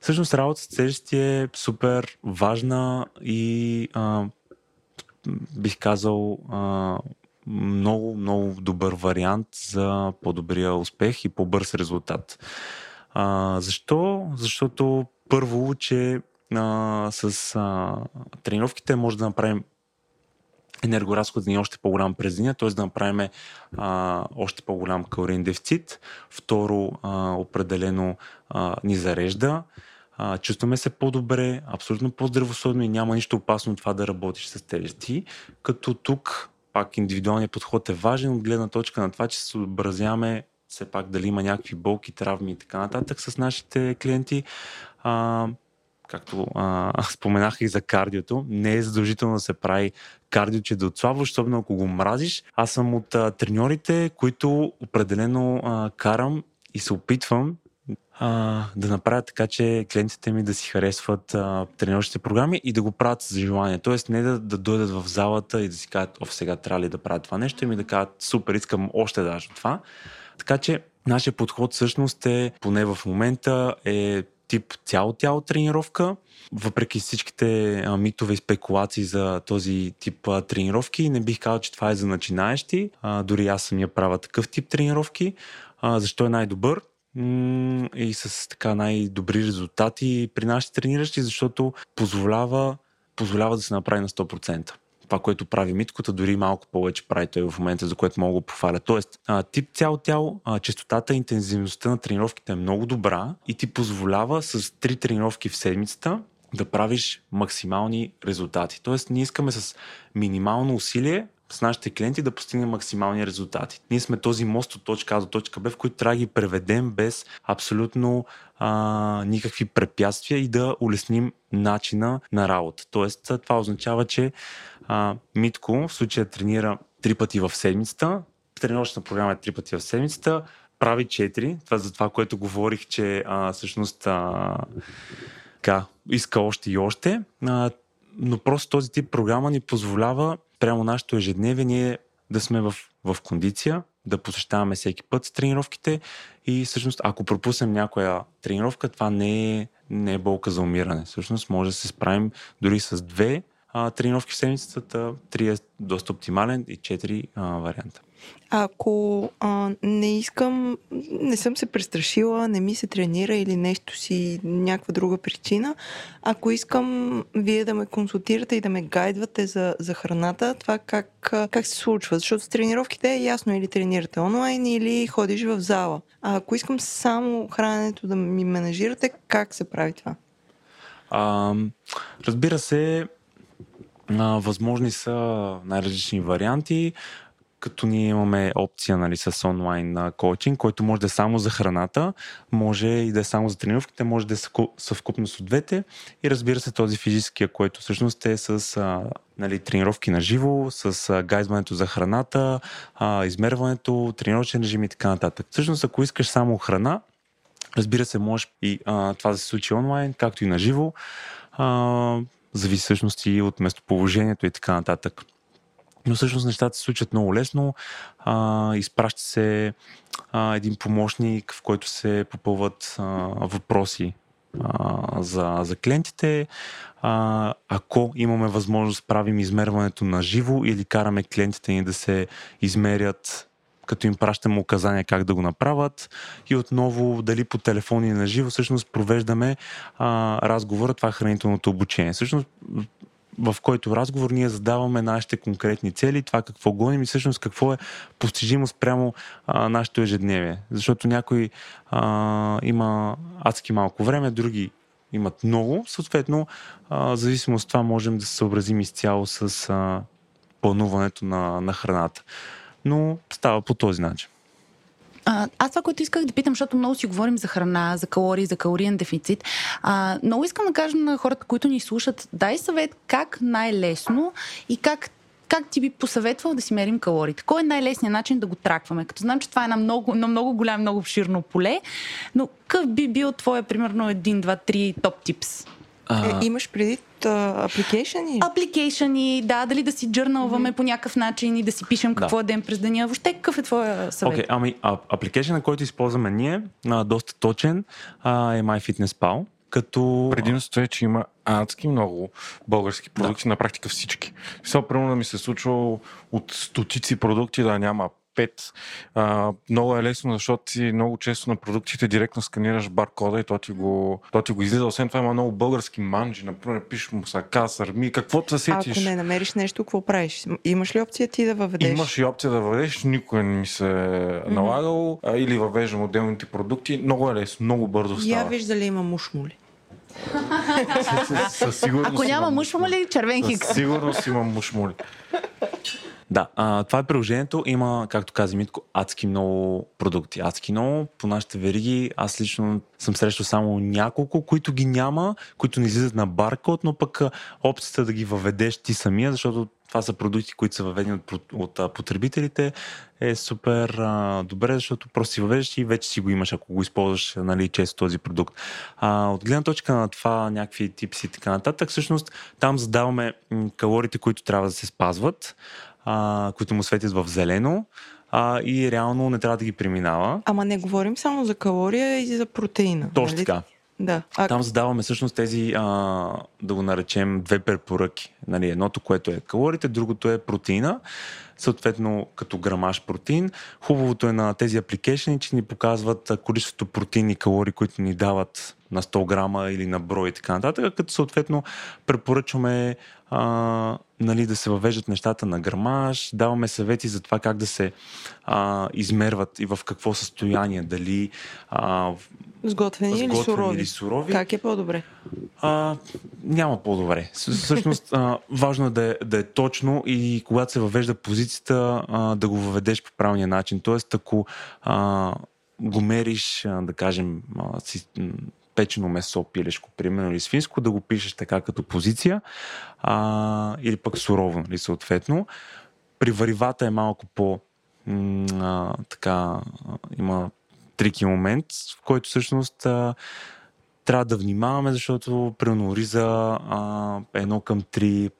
всъщност работа с тежести е супер важна и а, бих казал а, много, много добър вариант за по-добрия успех и по-бърз резултат. А, защо? Защото първо, че а, с а, тренировките може да направим енергоразходът ни още по-голям през деня, т.е. да направим а, още по-голям калориен дефицит. Второ, а, определено а, ни зарежда. А, чувстваме се по-добре, абсолютно по-здравословно и няма нищо опасно това да работиш с тежести. Като тук пак индивидуалният подход е важен от гледна точка на това, че се съобразяваме все пак дали има някакви болки, травми и така нататък с нашите клиенти. А, както а, (laughs) споменах и за кардиото, не е задължително да се прави кардио, че да отслабваш, особено ако го мразиш. Аз съм от а, треньорите, които определено а, карам и се опитвам а, да направя така, че клиентите ми да си харесват а, тренировъчните програми и да го правят за желание. Тоест не да, да дойдат в залата и да си кажат, оф, сега трябва ли да правя това нещо, и ми да кажат, супер, искам още даже това. Така че нашия подход всъщност е, поне в момента, е тип цяло-тяло тренировка. Въпреки всичките а, митове и спекулации за този тип а, тренировки, не бих казал, че това е за начинаещи. А, дори аз самия правя такъв тип тренировки. А, защо е най-добър? и с така най-добри резултати при нашите трениращи, защото позволява, позволява да се направи на 100% това, което прави Миткота, дори малко повече прави той в момента, за което мога го пофаля. Тоест, а, тип цяло тяло, а, частотата интензивността на тренировките е много добра и ти позволява с три тренировки в седмицата да правиш максимални резултати. Тоест, ние искаме с минимално усилие с нашите клиенти да постигнем максимални резултати. Ние сме този мост от точка А до точка Б, в който трябва да ги преведем без абсолютно а, никакви препятствия и да улесним начина на работа. Тоест, това означава, че а, Митко в случая тренира три пъти в седмицата, тренировъчна програма е три пъти в седмицата, прави четири. Това за това, което говорих, че а, всъщност а, ка, иска още и още. А, но просто този тип програма ни позволява прямо нашето ежедневие ние да сме в, в кондиция, да посещаваме всеки път с тренировките и всъщност ако пропуснем някоя тренировка, това не е, не е болка за умиране. Всъщност може да се справим дори с две а, тренировки в седмицата, три е доста оптимален и четири а, варианта. Ако а, не искам, не съм се престрашила, не ми се тренира или нещо си, някаква друга причина, ако искам вие да ме консултирате и да ме гайдвате за, за храната, това как, как се случва? Защото с тренировките е ясно или тренирате онлайн, или ходиш в зала. А ако искам само храненето да ми менажирате, как се прави това? А, разбира се, а, възможни са най-различни варианти като ние имаме опция нали, с онлайн коучинг, който може да е само за храната, може и да е само за тренировките, може да е съвкупност от двете и разбира се този физическия, който всъщност е с а, нали, тренировки на живо, с а, гайзването за храната, а, измерването, тренировъчен режим и така нататък. Всъщност ако искаш само храна, разбира се, можеш и а, това да се случи онлайн, както и на живо. А, зависи всъщност и от местоположението и така нататък. Но всъщност нещата се случат много лесно. А, изпраща се а, един помощник, в който се попълват а, въпроси а, за, за клиентите. А, ако имаме възможност, правим измерването на живо или караме клиентите ни да се измерят като им пращаме указания как да го направят и отново дали по телефон и на живо всъщност провеждаме а, разговора, това е хранителното обучение. Всъщност в който разговор ние задаваме нашите конкретни цели, това какво гоним и всъщност какво е постижимо спрямо а, нашето ежедневие. Защото някой а, има адски малко време, други имат много. Съответно, а, в зависимост от това можем да се съобразим изцяло с а, плануването на, на храната. Но става по този начин. А, аз това, което исках да питам, защото много си говорим за храна, за калории, за калориен дефицит, а, много искам да кажа на хората, които ни слушат, дай съвет как най-лесно и как как ти би посъветвал да си мерим калориите? Кой е най-лесният начин да го тракваме? Като знам, че това е на много, на много голям, много обширно поле, но какъв би бил твоя, примерно, един, два, три топ типс? А... Е, имаш преди апликейшени? Апликейшени, да, дали да си джърналваме mm-hmm. по някакъв начин и да си пишем какво да. е ден през деня. Въобще какъв е твоя съвет? Okay, ами, апликейшн, който използваме ние, а, доста точен, а, е MyFitnessPal. като... Предимството е, че има адски много български продукти, да. на практика всички. Сега, примерно, да ми се случва от стотици продукти да няма 5. А, много е лесно, защото ти много често на продуктите директно сканираш баркода и то ти го, то ти го излиза. Освен това има много български манджи, например, пишеш му сака, сърми, каквото се сетиш. Ако не намериш нещо, какво правиш? Имаш ли опция ти да въведеш? Имаш и опция да въведеш, никой не ми се е налагал. Mm-hmm. или въвеждам отделните продукти. Много е лесно, много бързо става. Я виж дали има мушмули. Със сигурност. Ако няма мушмули, червен хикс. Със сигурност има мушмули. Да, а, това е приложението. Има, както каза Митко, адски много продукти. Адски много. По нашите вериги аз лично съм срещал само няколко, които ги няма, които не излизат на баркод, но пък опцията да ги въведеш ти самия, защото това са продукти, които са въведени от, от, от потребителите, е супер а, добре, защото просто си въвеждаш и вече си го имаш, ако го използваш нали, често този продукт. А, от гледна точка на това, някакви типси и така нататък, всъщност там задаваме калориите, които трябва да се спазват а, които му светят в зелено а, и реално не трябва да ги преминава. Ама не говорим само за калория и за протеина. Точно нали? така. Да. А... Там задаваме всъщност тези, а, да го наречем, две препоръки. Нали, едното, което е калориите, другото е протеина. Съответно, като грамаж протеин. Хубавото е на тези апликейшени, че ни показват количеството протеин и калории, които ни дават на 100 грама или на брой и така нататък, като съответно препоръчваме а, нали, да се въвеждат нещата на грамаж, даваме съвети за това как да се а, измерват и в какво състояние, дали а, сготвени, сготвени или, сурови. или сурови. Как е по-добре? А, няма по-добре. Всъщност, а, важно е да, е да е точно и когато се въвежда позицията, а, да го въведеш по правилния начин. Тоест, ако а, го мериш, да кажем, си, печено месо, пилешко, примерно, или свинско, да го пишеш така като позиция, а, или пък сурово, нали, съответно. При варивата е малко по а, така, има трики момент, в който всъщност а, трябва да внимаваме, защото при ориза а, едно към 3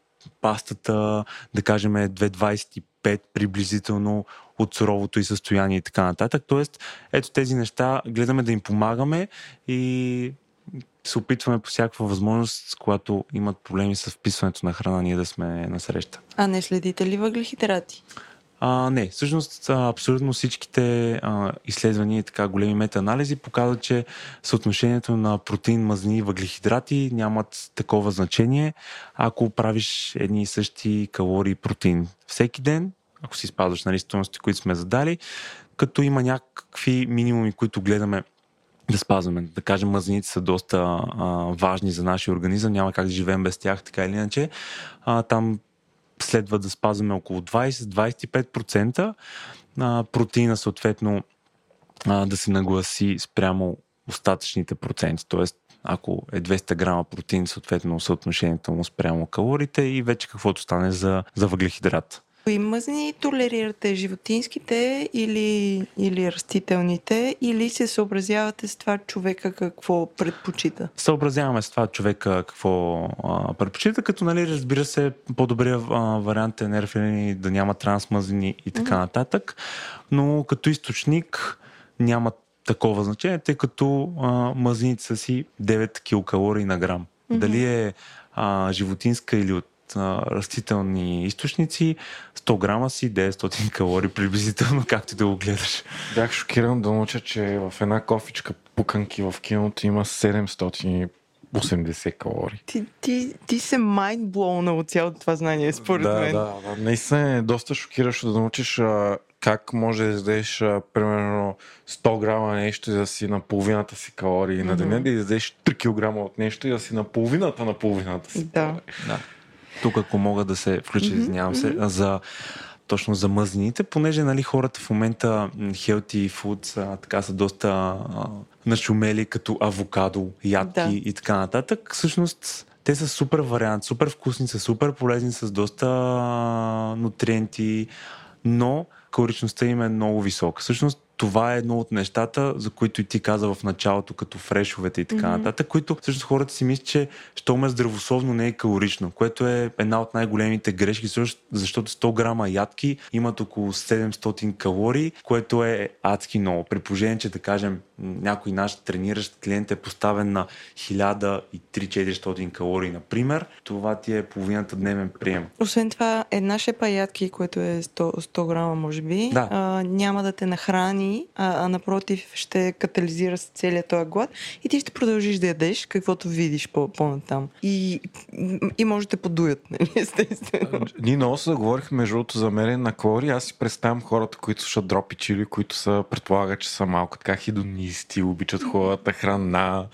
пастата, да кажем, е 2,25 приблизително от суровото и състояние и така нататък. Тоест, ето тези неща гледаме да им помагаме и се опитваме по всякаква възможност, когато имат проблеми с вписването на храна, ние да сме на среща. А не следите ли въглехидрати? А, не, всъщност абсолютно всичките а, изследвания и така големи метаанализи показват, че съотношението на протеин, мазнини и въглехидрати нямат такова значение, ако правиш едни и същи калории протеин всеки ден, ако си спазваш нали, стоености, които сме задали, като има някакви минимуми, които гледаме да спазваме. Да кажем, мазнините са доста а, важни за нашия организъм, няма как да живеем без тях, така или иначе. А, там следва да спазваме около 20-25%. А, протеина съответно а, да се нагласи спрямо остатъчните проценти. Тоест, ако е 200 грама протеин, съответно съотношението му спрямо калорите и вече каквото стане за, за въглехидрат. Кои мъзни толерирате? Животинските или, или растителните? Или се съобразявате с това човека какво предпочита? Съобразяваме с това човека какво а, предпочита, като нали, разбира се, по-добрият вариант е нерфилини да няма трансмъзни и така mm-hmm. нататък. Но като източник няма такова значение, тъй като а, мазнините са си 9 килокалории на грам. Mm-hmm. Дали е а, животинска или от растителни източници, 100 грама си 900 калории приблизително, (laughs) както да го гледаш. Бях шокиран да науча, че в една кофичка пуканки в киното има 780 калории. Ти, ти, ти се майндблоуна от цялото това знание, според да, мен. Да, да, наистина е доста шокиращо да научиш а, как може да издеш а, примерно 100 грама нещо и да си на половината си калории mm-hmm. на деня, да издеш 3 кг от нещо и да си на половината на половината си да. калории. Да. Тук, ако мога да се включа, mm-hmm, извинявам се, mm-hmm. за точно за мъзнините, понеже нали, хората в момента healthy foods а, така са доста а, нашумели, като авокадо, ядки да. и така нататък. Всъщност те са супер вариант, супер вкусни, са супер полезни, с доста нутриенти, но калоричността им е много висока. Всъщност това е едно от нещата, за които и ти каза в началото, като фрешовете и така mm-hmm. нататък, които всъщност хората си мислят, че що ме здравословно не е калорично, което е една от най-големите грешки, защото 100 грама ядки имат около 700 калории, което е адски много. При положение, че да кажем някой наш трениращ клиент е поставен на 1300-400 калории, например, това ти е половината дневен прием. Освен това, една шепа ядки, което е 100, 100 грама, може би, да. а, няма да те нахрани, а, а напротив ще катализира с целият този глад и ти ще продължиш да ядеш каквото видиш по- по-натам. И, и може да те подуят, нали, (laughs) естествено. Ние много се заговорихме между другото за мерене на калории. Аз си представям хората, които слушат дропи чили, които са, предполагат, че са малко така хидонисти, обичат хората храна.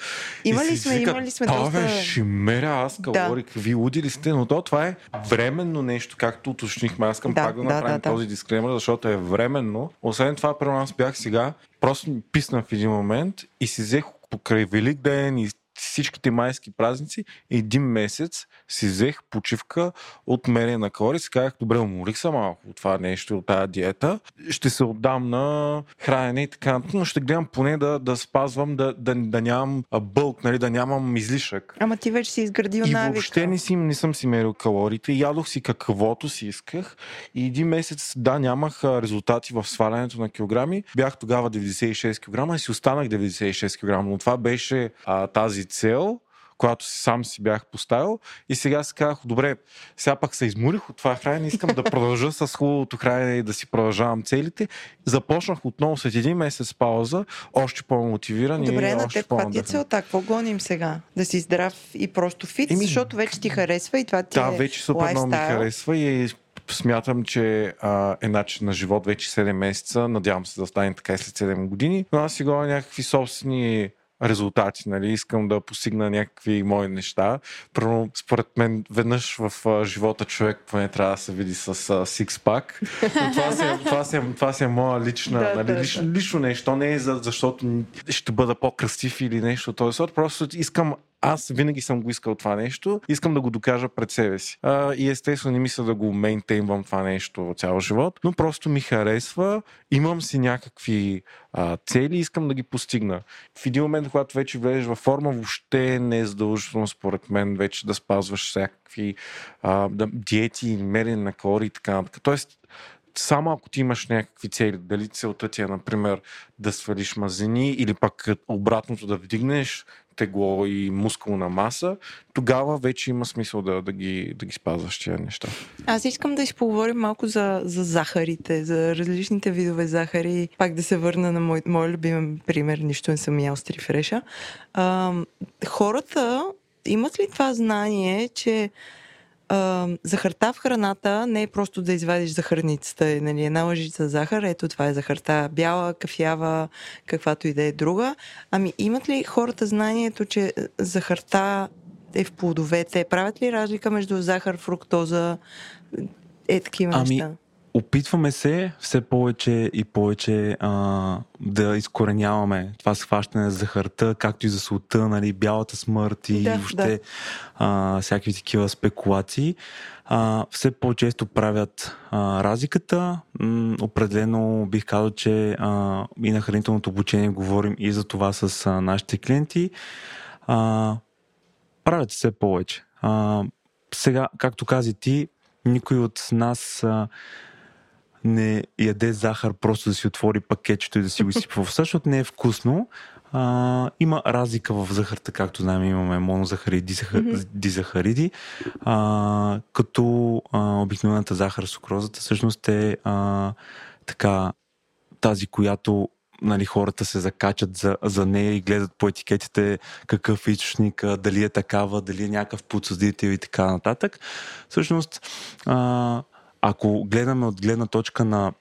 Има ли сме, има ли сме доста... Меря аз калории, да. ви луди ли сте? Но то това е временно нещо, както уточнихме. Аз искам да, пак да, да направим да, да. този дискремер, защото е временно. Освен това, при нас бях сега, просто писна в един момент и си взех покрай Велик ден и всичките майски празници, един месец си взех почивка от мерене на калории. Си казах, добре, уморих се малко от това нещо, от тази диета. Ще се отдам на хранене и така, но ще гледам поне да, да спазвам, да, да, да нямам бълк, нали, да нямам излишък. Ама ти вече си изградил и навика. И въобще не, си, не съм си мерил калориите. Ядох си каквото си исках. И един месец, да, нямах резултати в свалянето на килограми. Бях тогава 96 кг и си останах 96 кг. Но това беше а, тази цел, която си сам си бях поставил. И сега си казах, добре, сега пак се изморих от това хранене, искам да продължа с хубавото хранене и да си продължавам целите. Започнах отново след един месец пауза, още по-мотивиран добре, и на още теб, каква ти е целта? Какво гоним сега? Да си здрав и просто фит, Еми, защото вече ти харесва и това ти да, е вече супер много ми харесва и смятам, че а, е начин на живот вече 7 месеца. Надявам се да стане така и след 7 години. Но аз си гоня някакви собствени резултати, нали? искам да постигна някакви мои неща. Първо, според мен, веднъж в а, живота човек поне трябва да се види с сикспак. това, си, е, това, си, е, това си е моя лична, (laughs) да, нали, да, лично, да. лично нещо. Не е за, защото ще бъда по-красив или нещо от този сорт. Просто искам аз винаги съм го искал това нещо, искам да го докажа пред себе си. А, и естествено не мисля да го мейнтейнвам това нещо цял живот, но просто ми харесва, имам си някакви а, цели искам да ги постигна. В един момент, когато вече влезеш във форма, въобще не е задължително според мен вече да спазваш всякакви а, да, диети, мерене на калории и така нататък. Тоест, само ако ти имаш някакви цели, дали целта ти е, например, да свалиш мазени или пък обратното да вдигнеш тегло и мускулна маса, тогава вече има смисъл да, да, ги, да ги спазваш тия неща. Аз искам да изpoговорим малко за, за захарите, за различните видове захари. Пак да се върна на мой, мой любим пример, нищо не съм ял с трифреша. А, хората имат ли това знание, че а, захарта в храната не е просто да извадиш захарницата, нали, една лъжица захар, ето това е захарта, бяла, кафява, каквато и да е друга. Ами имат ли хората знанието, че захарта е в плодовете? Правят ли разлика между захар, фруктоза, е такива ами, неща? Опитваме се все повече и повече а, да изкореняваме това схващане за захарта, както и за солта, нали, бялата смърт и да, въобще да. а, всякакви такива спекулации. А, все по-често правят а, разликата. М, определено бих казал, че а, и на хранителното обучение говорим и за това с а, нашите клиенти. А, правят все повече. А, сега, както кази ти, никой от нас а, не яде захар просто да си отвори пакетчето и да си го изсипва в защото не е вкусно. А, има разлика в захарта, както знаем, имаме монозахариди, mm-hmm. дизахариди, а, като а, обикновената захар, сукрозата, всъщност е а, така тази, която нали, хората се закачат за, за нея и гледат по етикетите какъв източник, дали е такава, дали е някакъв подсъдител и така нататък. Всъщност, а, ако гледаме от гледна точка на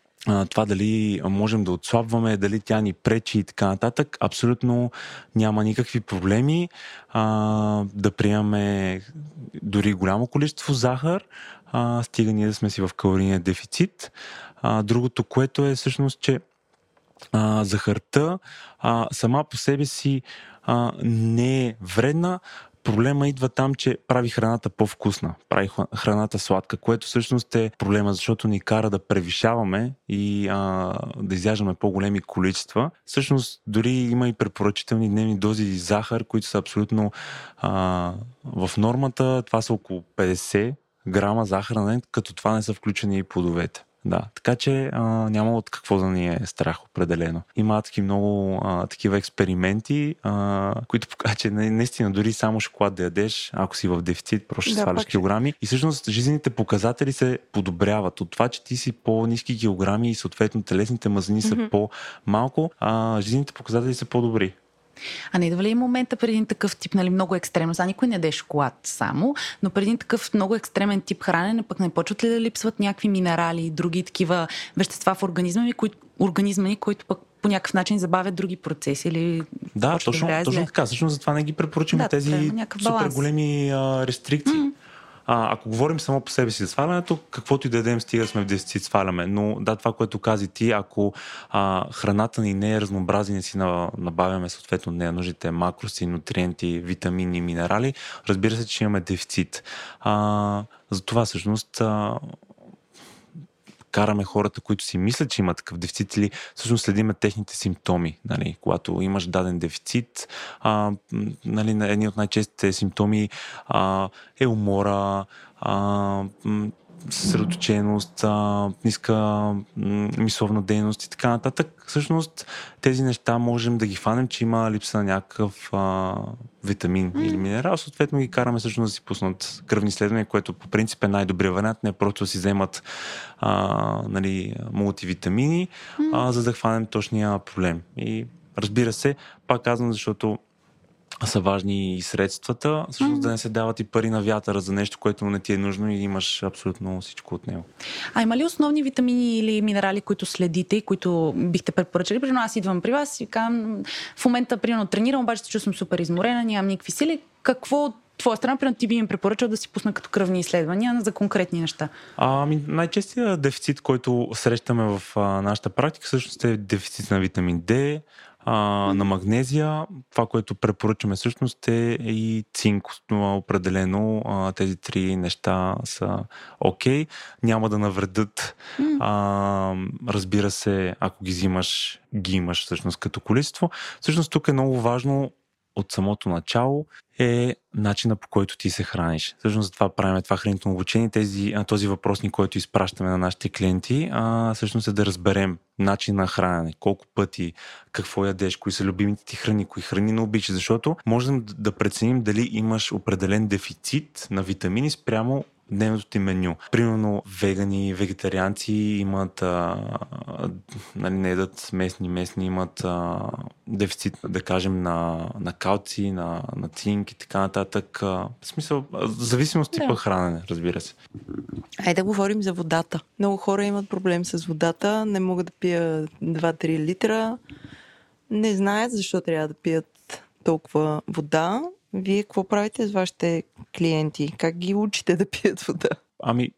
това дали можем да отслабваме, дали тя ни пречи и така нататък, абсолютно няма никакви проблеми а, да приемаме дори голямо количество захар, а, стига ние да сме си в калорийния дефицит. А, другото, което е всъщност, че а, захарта а, сама по себе си а, не е вредна, проблема идва там, че прави храната по-вкусна, прави храната сладка, което всъщност е проблема, защото ни кара да превишаваме и а, да изяждаме по-големи количества. Всъщност дори има и препоръчителни дневни дози захар, които са абсолютно а, в нормата. Това са около 50 грама захар на ден, като това не са включени и плодовете. Да, така че а, няма от какво да ни е страх определено. Има таки много а, такива експерименти, а, които показват, че наистина дори само шоколад да ядеш, ако си в дефицит, просто ще да, сваляш килограми. И всъщност жизнените показатели се подобряват от това, че ти си по-низки килограми и съответно телесните мазнини mm-hmm. са по-малко, а жизнените показатели са по-добри. А не идва ли момента преди един такъв тип, нали, много екстремно, сега никой не яде шоколад само, но преди един такъв много екстремен тип хранене, пък не почват ли да липсват някакви минерали и други такива вещества в организма ми, които, организма ни, които пък по някакъв начин забавят други процеси или да, точно, да точно така. Всъщност затова не ги препоръчваме да, тези супер големи а, рестрикции. Mm-hmm. А, ако говорим само по себе си за свалянето, каквото и да дадем, стига сме в дефицит, сваляме. Но да, това, което кази ти, ако а, храната ни не е разнообразна, си набавяме съответно нея нужните макроси, нутриенти, витамини, минерали, разбира се, че имаме дефицит. А, затова всъщност а, караме хората, които си мислят, че имат такъв дефицит или всъщност следиме техните симптоми. Нали? Когато имаш даден дефицит, а, нали, едни от най-честите симптоми а, е умора, а, съсредоточеност, ниска мисловна дейност и така нататък. Всъщност тези неща можем да ги фанем, че има липса на някакъв а, витамин mm. или минерал. Съответно ги караме всъщност да си пуснат кръвни изследвания, което по принцип е най-добрият вариант. Не просто да си вземат а, нали, мултивитамини, mm. а, за да хванем точния проблем. И разбира се, пак казвам, защото са важни и средствата, всъщност mm-hmm. да не се дават и пари на вятъра за нещо, което не ти е нужно и имаш абсолютно всичко от него. А има ли основни витамини или минерали, които следите и които бихте препоръчали? Примерно аз идвам при вас и казвам, в момента примерно тренирам, обаче се чувствам супер изморена, нямам никакви сили. Какво от твоя страна, примерно ти би им препоръчал да си пусна като кръвни изследвания за конкретни неща? Ами, най-честият дефицит, който срещаме в а, нашата практика, всъщност е дефицит на витамин D, а, на магнезия. Това, което препоръчаме всъщност е и цинк. Определено а, тези три неща са окей. Okay. Няма да навредят. А, разбира се, ако ги взимаш, ги имаш всъщност като количество. Всъщност тук е много важно от самото начало е начина по който ти се храниш. Всъщност това правим това хранително обучение. Тези, този въпросник, който изпращаме на нашите клиенти, а, всъщност е да разберем начин на хранене, колко пъти, какво ядеш, кои са любимите ти храни, кои храни не обичаш, защото можем да преценим дали имаш определен дефицит на витамини спрямо дневното ти меню. Примерно вегани, вегетарианци имат, а, нали, не едат местни, местни имат а, дефицит, да кажем, на, на калци, на, на цинк и така нататък. А, в смисъл, зависимост типа да. хранене, разбира се. Айде да говорим за водата. Много хора имат проблем с водата, не могат да пия 2-3 литра, не знаят защо трябва да пият толкова вода вие какво правите с вашите клиенти? Как ги учите да пият вода? Ами,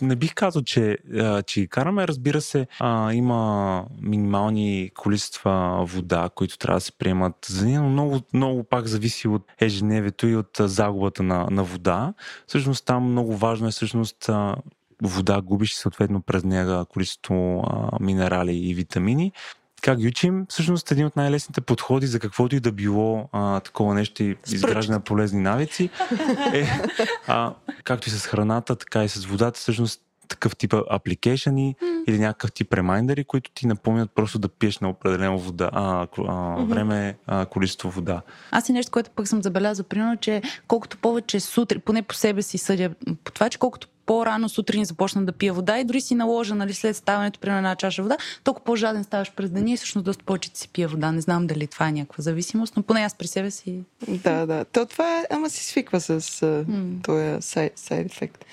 не бих казал, че, че караме. Разбира се, а, има минимални количества вода, които трябва да се приемат за нея, но много, много пак зависи от ежедневието и от загубата на, на вода. Всъщност там много важно е всъщност вода губиш съответно през нея количество а, минерали и витамини как ги учим? Всъщност един от най-лесните подходи за каквото и да било а, такова нещо и изграждане на полезни навици е, а, както и с храната, така и с водата, всъщност такъв тип апликейшени mm. или някакъв тип ремайндери, които ти напомнят просто да пиеш на определено вода, а, а, mm-hmm. време, а, количество вода. Аз и нещо, което пък съм забелязал, примерно, че колкото повече сутрин, поне по себе си съдя по това, че колкото по-рано сутрин започна да пия вода и дори си наложа, нали, след ставането при една чаша вода, толкова по-жаден ставаш през деня и всъщност доста повече си пия вода. Не знам дали това е някаква зависимост, но поне аз при себе си. Да, да. То това е, ама си свиква с mm. този сайд ефект.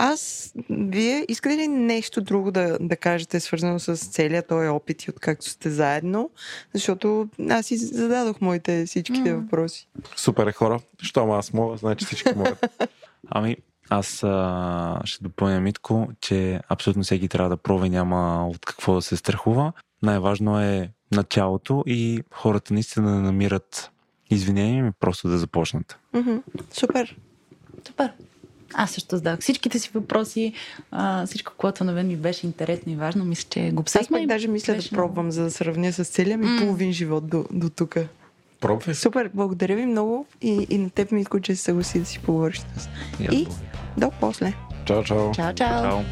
Аз, вие искате ли нещо друго да, да кажете, свързано с целият този опит и откакто сте заедно? Защото аз си зададох моите всичките mm. въпроси. Супер е хора. Щом аз мога, значи всички могат. (laughs) Ами, аз а, ще допълня Митко, че абсолютно всеки трябва да пробва, няма от какво да се страхува. Най-важно е началото и хората наистина да намират извинения ми просто да започнат. Мгм. Супер. Супер. Аз също задах всичките си въпроси. А, всичко, което на мен ми беше интересно и важно, мисля, че го Аз обсъдихме. пък и даже мисля беше да пробвам, за да сравня с целия ми М. половин живот до, до тук. Пробвай. Супер, благодаря ви много и, и на теб, Митко, че се съгласи да си поговориш с нас. И аз И? До после. Чао, чао. Чао, чао. Чао.